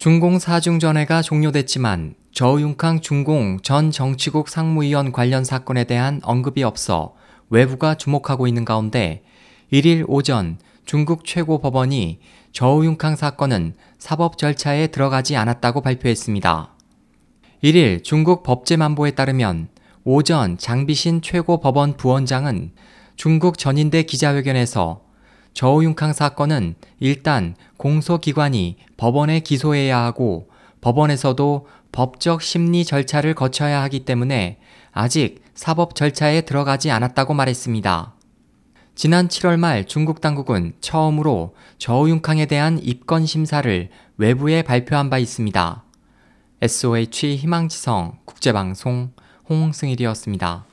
중공 사중전회가 종료됐지만 저우융캉 중공 전 정치국 상무위원 관련 사건에 대한 언급이 없어 외부가 주목하고 있는 가운데 1일 오전 중국 최고 법원이 저우융캉 사건은 사법 절차에 들어가지 않았다고 발표했습니다. 1일 중국 법제만보에 따르면 오전 장비신 최고 법원 부원장은 중국 전인대 기자회견에서 저우융캉 사건은 일단 공소기관이 법원에 기소해야 하고 법원에서도 법적 심리 절차를 거쳐야 하기 때문에 아직 사법 절차에 들어가지 않았다고 말했습니다. 지난 7월 말 중국 당국은 처음으로 저우융캉에 대한 입건 심사를 외부에 발표한 바 있습니다. SOH 희망지성 국제방송 홍승일이었습니다.